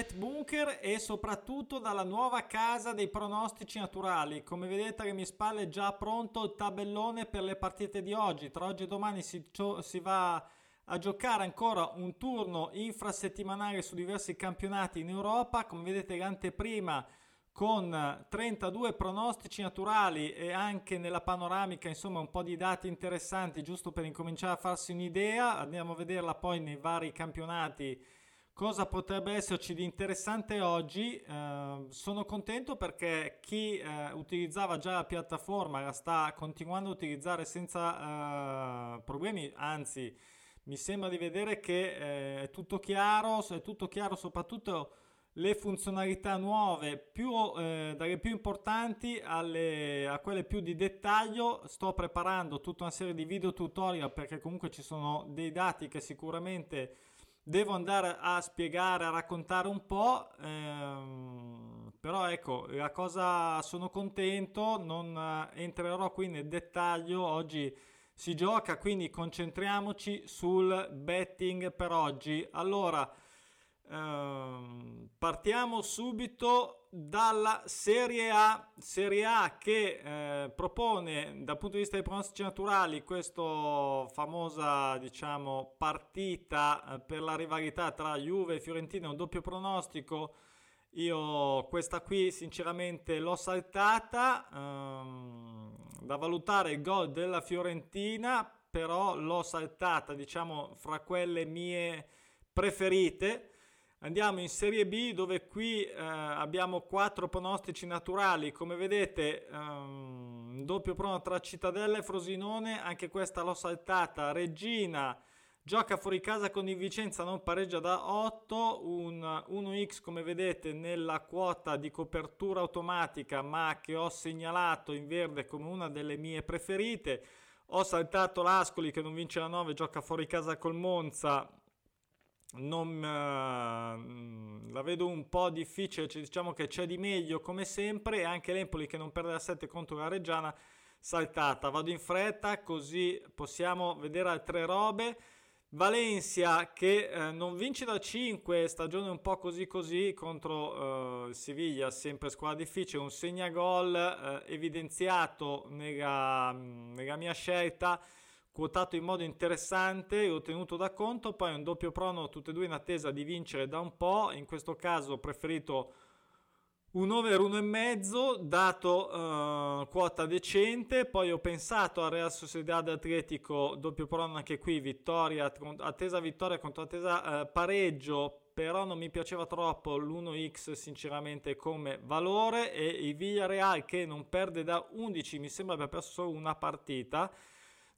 Bet Bunker e soprattutto dalla nuova casa dei pronostici naturali. Come vedete alle mie spalle è già pronto il tabellone per le partite di oggi. Tra oggi e domani si, si va a giocare ancora un turno infrasettimanale su diversi campionati in Europa. Come vedete l'anteprima con 32 pronostici naturali e anche nella panoramica insomma un po' di dati interessanti giusto per incominciare a farsi un'idea. Andiamo a vederla poi nei vari campionati Cosa potrebbe esserci di interessante oggi? Eh, sono contento perché chi eh, utilizzava già la piattaforma la sta continuando a utilizzare senza eh, problemi, anzi mi sembra di vedere che eh, è tutto chiaro, è tutto chiaro soprattutto le funzionalità nuove, più, eh, dalle più importanti alle, a quelle più di dettaglio. Sto preparando tutta una serie di video tutorial perché comunque ci sono dei dati che sicuramente devo andare a spiegare, a raccontare un po', ehm, però ecco, la cosa sono contento, non eh, entrerò qui nel dettaglio, oggi si gioca, quindi concentriamoci sul betting per oggi. Allora, ehm, partiamo subito dalla Serie A, Serie A che eh, propone dal punto di vista dei pronostici naturali questa famosa diciamo, partita eh, per la rivalità tra Juve e Fiorentina, un doppio pronostico. Io questa qui sinceramente l'ho saltata, ehm, da valutare il gol della Fiorentina, però l'ho saltata diciamo fra quelle mie preferite. Andiamo in Serie B dove qui eh, abbiamo quattro pronostici naturali, come vedete um, doppio prono tra Cittadella e Frosinone, anche questa l'ho saltata, Regina gioca fuori casa con il Vicenza, non pareggia da 8, un 1x come vedete nella quota di copertura automatica ma che ho segnalato in verde come una delle mie preferite. Ho saltato l'Ascoli che non vince la 9, gioca fuori casa col Monza, non, uh, la vedo un po' difficile, cioè, diciamo che c'è di meglio come sempre e anche l'Empoli che non perde la 7 contro la Reggiana saltata. Vado in fretta così possiamo vedere altre robe. Valencia che eh, non vince da 5, stagione un po' così così contro eh, Siviglia, sempre squadra difficile, un segnagol eh, evidenziato nella, nella mia scelta quotato in modo interessante e ottenuto da conto, poi un doppio prono tutte e due in attesa di vincere da un po', in questo caso ho preferito un over 1,5 dato uh, quota decente, poi ho pensato a Real Sociedad Atletico, doppio prono anche qui, vittoria, attesa vittoria contro attesa uh, pareggio, però non mi piaceva troppo l'1x sinceramente come valore. E il Villarreal che non perde da 11, mi sembra abbia perso solo una partita,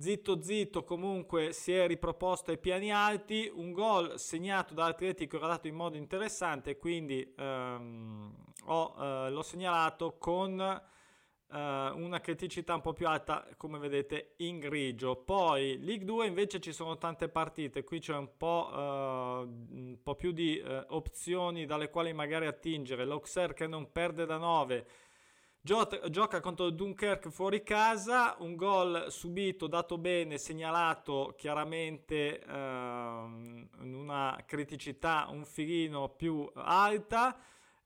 Zitto zitto comunque si è riproposto ai piani alti, un gol segnato da Atletico era dato in modo interessante, quindi ehm, ho, eh, l'ho segnalato con eh, una criticità un po' più alta come vedete in grigio. Poi League 2 invece ci sono tante partite, qui c'è un po', eh, un po più di eh, opzioni dalle quali magari attingere. L'Auxerre che non perde da 9 Gioca contro Dunkerque fuori casa, un gol subito, dato bene, segnalato chiaramente ehm, una criticità un filino più alta,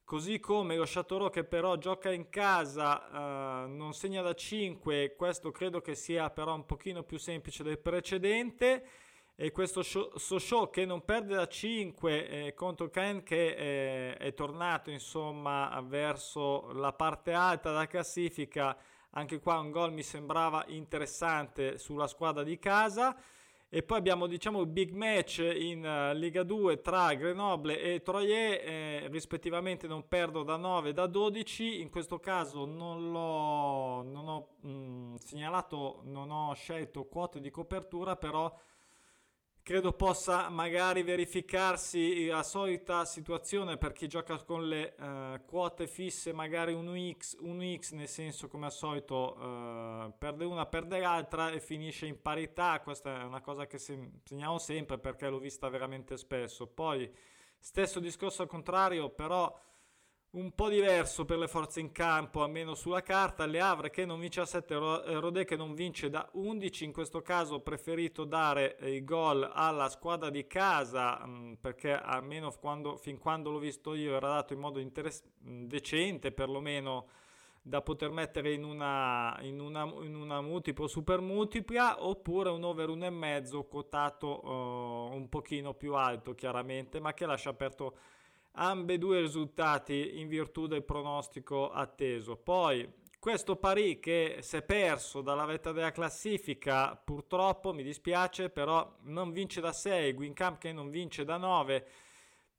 così come lo Chateauroux che però gioca in casa, eh, non segna da 5, questo credo che sia però un pochino più semplice del precedente e questo Sochaux che non perde da 5 eh, contro Caen che è, è, tornato insomma verso la parte alta della classifica. Anche qua un gol mi sembrava interessante sulla squadra di casa. E poi abbiamo diciamo il big match in uh, Liga 2 tra Grenoble e Troyes eh, rispettivamente non perdo da 9 e da 12 in questo caso non non ho mh, mm, segnalato non ho scelto quote di copertura però credo possa magari verificarsi la solita situazione per chi gioca con le uh, quote fisse, magari un UX, un X nel senso come al solito uh, perde una, perde l'altra e finisce in parità. Questa è una cosa che segniamo sempre perché l'ho vista veramente spesso. Poi stesso discorso al contrario, però un po' diverso per le forze in campo, almeno sulla carta. Le Havre che non vince a 7, eh, Rodé che non vince da 11. In questo caso ho preferito dare i gol alla squadra di casa mm, perché almeno quando, fin quando l'ho visto io era dato in modo interess- mm, decente, perlomeno da poter mettere in una, in una, in una multiplo super multipla oppure un over 1,5 quotato uh, un pochino più alto chiaramente ma che lascia aperto ambedue risultati in virtù del pronostico atteso. Poi questo pari che si è perso dalla vetta della classifica, purtroppo mi dispiace, però non vince da 6, Wincamp che non vince da 9.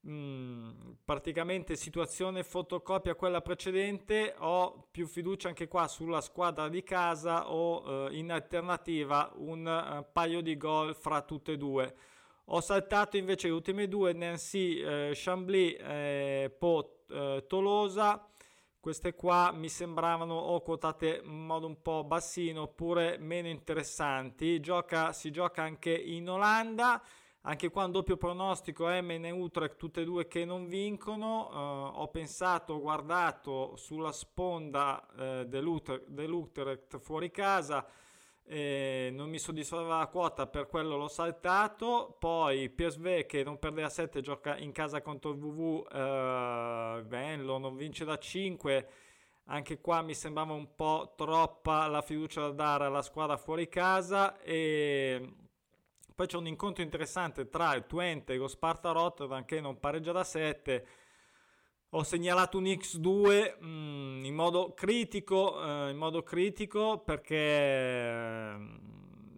Mm, praticamente situazione fotocopia quella precedente ho più fiducia anche qua sulla squadra di casa o eh, in alternativa un uh, paio di gol fra tutte e due ho saltato invece le ultime due, Nancy eh, Chambly eh, Po eh, Tolosa. Queste qua mi sembravano o quotate in modo un po' bassino oppure meno interessanti. Gioca, si gioca anche in Olanda. Anche qua un doppio pronostico MN Utrecht, tutte e due che non vincono. Uh, ho pensato, ho guardato sulla sponda uh, dell'Utrecht fuori casa eh, non mi soddisfava la quota, per quello l'ho saltato. Poi PSV che non perde a 7, gioca in casa contro il VV, eh, non vince da 5. Anche qua mi sembrava un po' troppa la fiducia da dare alla squadra fuori casa. E poi c'è un incontro interessante tra il Twente e lo Sparta Rotterdam che non pareggia da 7 ho segnalato un X2 mh, mm, in modo critico, eh, in modo critico perché eh,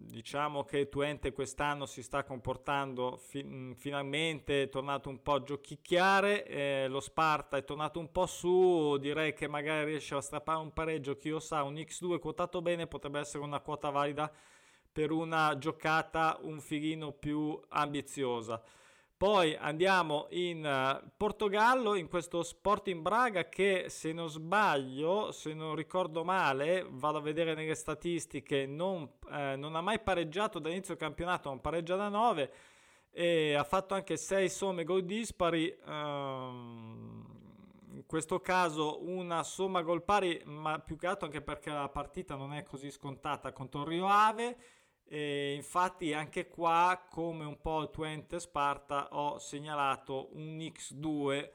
diciamo che Twente quest'anno si sta comportando fi- mm, finalmente, è tornato un po' a giochicchiare, eh, lo Sparta è tornato un po' su, direi che magari riesce a strappare un pareggio, chi lo sa, un X2 quotato bene potrebbe essere una quota valida per una giocata un filino più ambiziosa. Poi andiamo in uh, Portogallo, in questo Sporting Braga che se non sbaglio, se non ricordo male, vado a vedere nelle statistiche, non, eh, non ha mai pareggiato dall'inizio del campionato, non pareggia da 9 e ha fatto anche 6 somme gol dispari. Um, in questo caso una somma gol pari, ma più che altro anche perché la partita non è così scontata contro Rio Ave e infatti anche qua, come un po' il Twente Sparta, ho segnalato un X2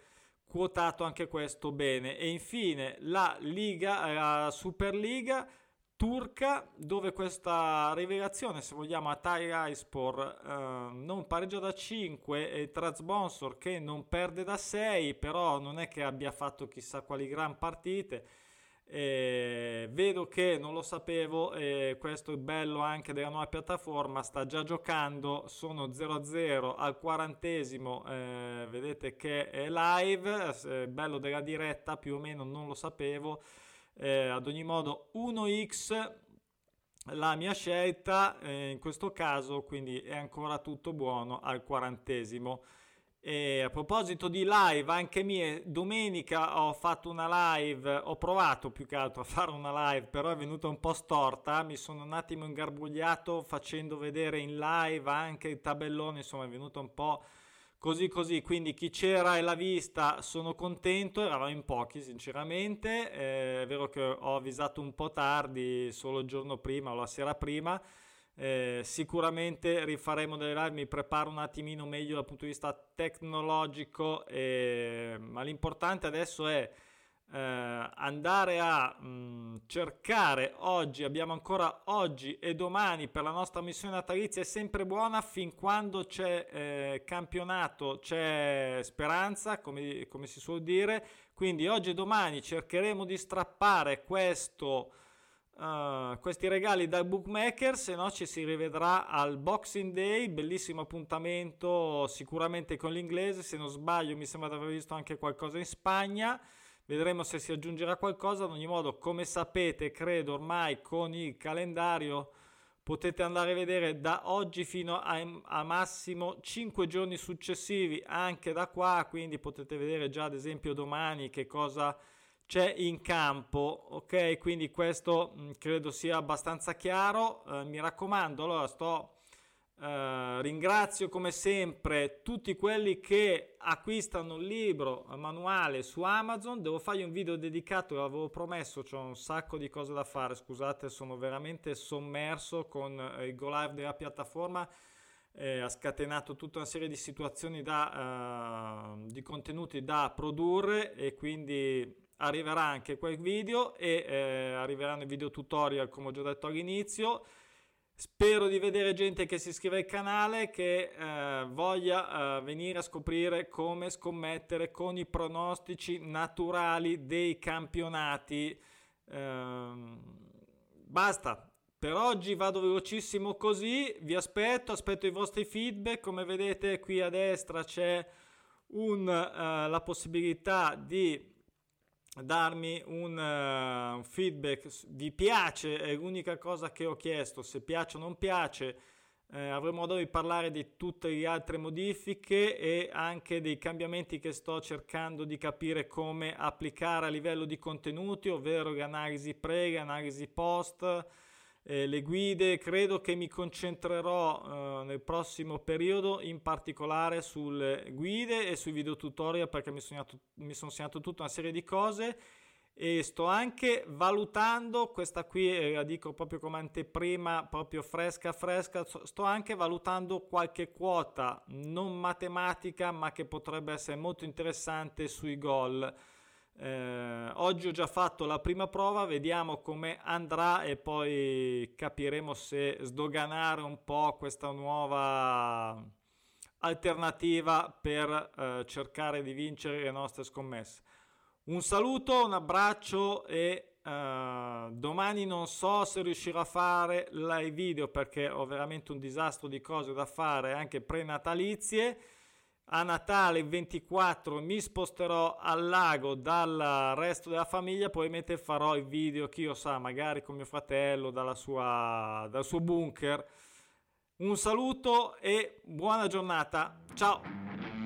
quotato anche questo bene. E infine la Liga, la Superliga turca, dove questa rivelazione, se vogliamo, a Ispor eh, non pareggia da 5 e Trabzonspor che non perde da 6, però non è che abbia fatto chissà quali gran partite eh, vedo che non lo sapevo, e questo è bello anche della nuova piattaforma, sta già giocando, sono 0-0 al quarantesimo, eh, vedete che è live, eh, bello della diretta, più o meno non lo sapevo, eh, ad ogni modo 1x la mia scelta, eh, in questo caso quindi è ancora tutto buono al quarantesimo. E a proposito di live, anche mie, domenica ho fatto una live, ho provato più che altro a fare una live, però è venuta un po' storta, mi sono un attimo ingarbugliato facendo vedere in live anche il tabellone, insomma è venuto un po' così così, quindi chi c'era e l'ha vista sono contento, eravamo in pochi sinceramente, eh, è vero che ho avvisato un po' tardi, solo il giorno prima o la sera prima, eh, sicuramente rifaremo delle live, mi preparo un attimino meglio dal punto di vista tecnologico, eh, ma l'importante adesso è eh, andare a mh, mm, cercare oggi, abbiamo ancora oggi e domani per la nostra missione natalizia è sempre buona fin quando c'è eh, campionato, c'è speranza, come, come si suol dire, quindi oggi e domani cercheremo di strappare questo uh, questi regali dal bookmaker, se no ci si rivedrà al Boxing Day, bellissimo appuntamento sicuramente con l'inglese, se non sbaglio mi sembra di aver visto anche qualcosa in Spagna, vedremo se si aggiungerà qualcosa, ad ogni modo come sapete credo ormai con il calendario potete andare a vedere da oggi fino a, a, massimo 5 giorni successivi anche da qua. Quindi potete vedere già ad esempio domani che cosa c'è in campo, ok? Quindi questo mh, mm, credo sia abbastanza chiaro. Eh, mi raccomando, allora sto Uh, ringrazio come sempre tutti quelli che acquistano il libro manuale su Amazon. Devo fargli un video dedicato, l'avevo promesso, ho un sacco di cose da fare. Scusate, sono veramente sommerso con uh, il go live della piattaforma. Eh, ha scatenato tutta una serie di situazioni da, uh, di contenuti da produrre e quindi arriverà anche quel video e eh, arriveranno i video tutorial come ho già detto all'inizio. Spero di vedere gente che si iscrive al canale, che eh, voglia eh, venire a scoprire come scommettere con i pronostici naturali dei campionati. Eh, basta, per oggi vado velocissimo così, vi aspetto, aspetto i vostri feedback, come vedete qui a destra c'è un, uh, la possibilità di darmi un, uh, feedback, vi piace, è l'unica cosa che ho chiesto, se piace o non piace, eh, avremo modo di parlare di tutte le altre modifiche e anche dei cambiamenti che sto cercando di capire come applicare a livello di contenuti, ovvero le analisi pre, le analisi post, eh, le guide. Credo che mi concentrerò eh, nel prossimo periodo in particolare sulle guide e sui video tutorial perché mi sono, segnato, mi sono segnato tutta una serie di cose e sto anche valutando, questa qui eh, la dico proprio come anteprima, proprio fresca fresca, sto anche valutando qualche quota non matematica ma che potrebbe essere molto interessante sui gol. Eh, oggi ho già fatto la prima prova, vediamo come andrà e poi capiremo se sdoganare un po' questa nuova alternativa per eh, cercare di vincere le nostre scommesse. Un saluto, un abbraccio e uh, domani non so se riuscirò a fare live video perché ho veramente un disastro di cose da fare anche prenatalizie a Natale il 24 mi sposterò al lago dal resto della famiglia, probabilmente farò il video, chi lo sa, magari con mio fratello sua, dal suo bunker. Un saluto e buona giornata. Ciao!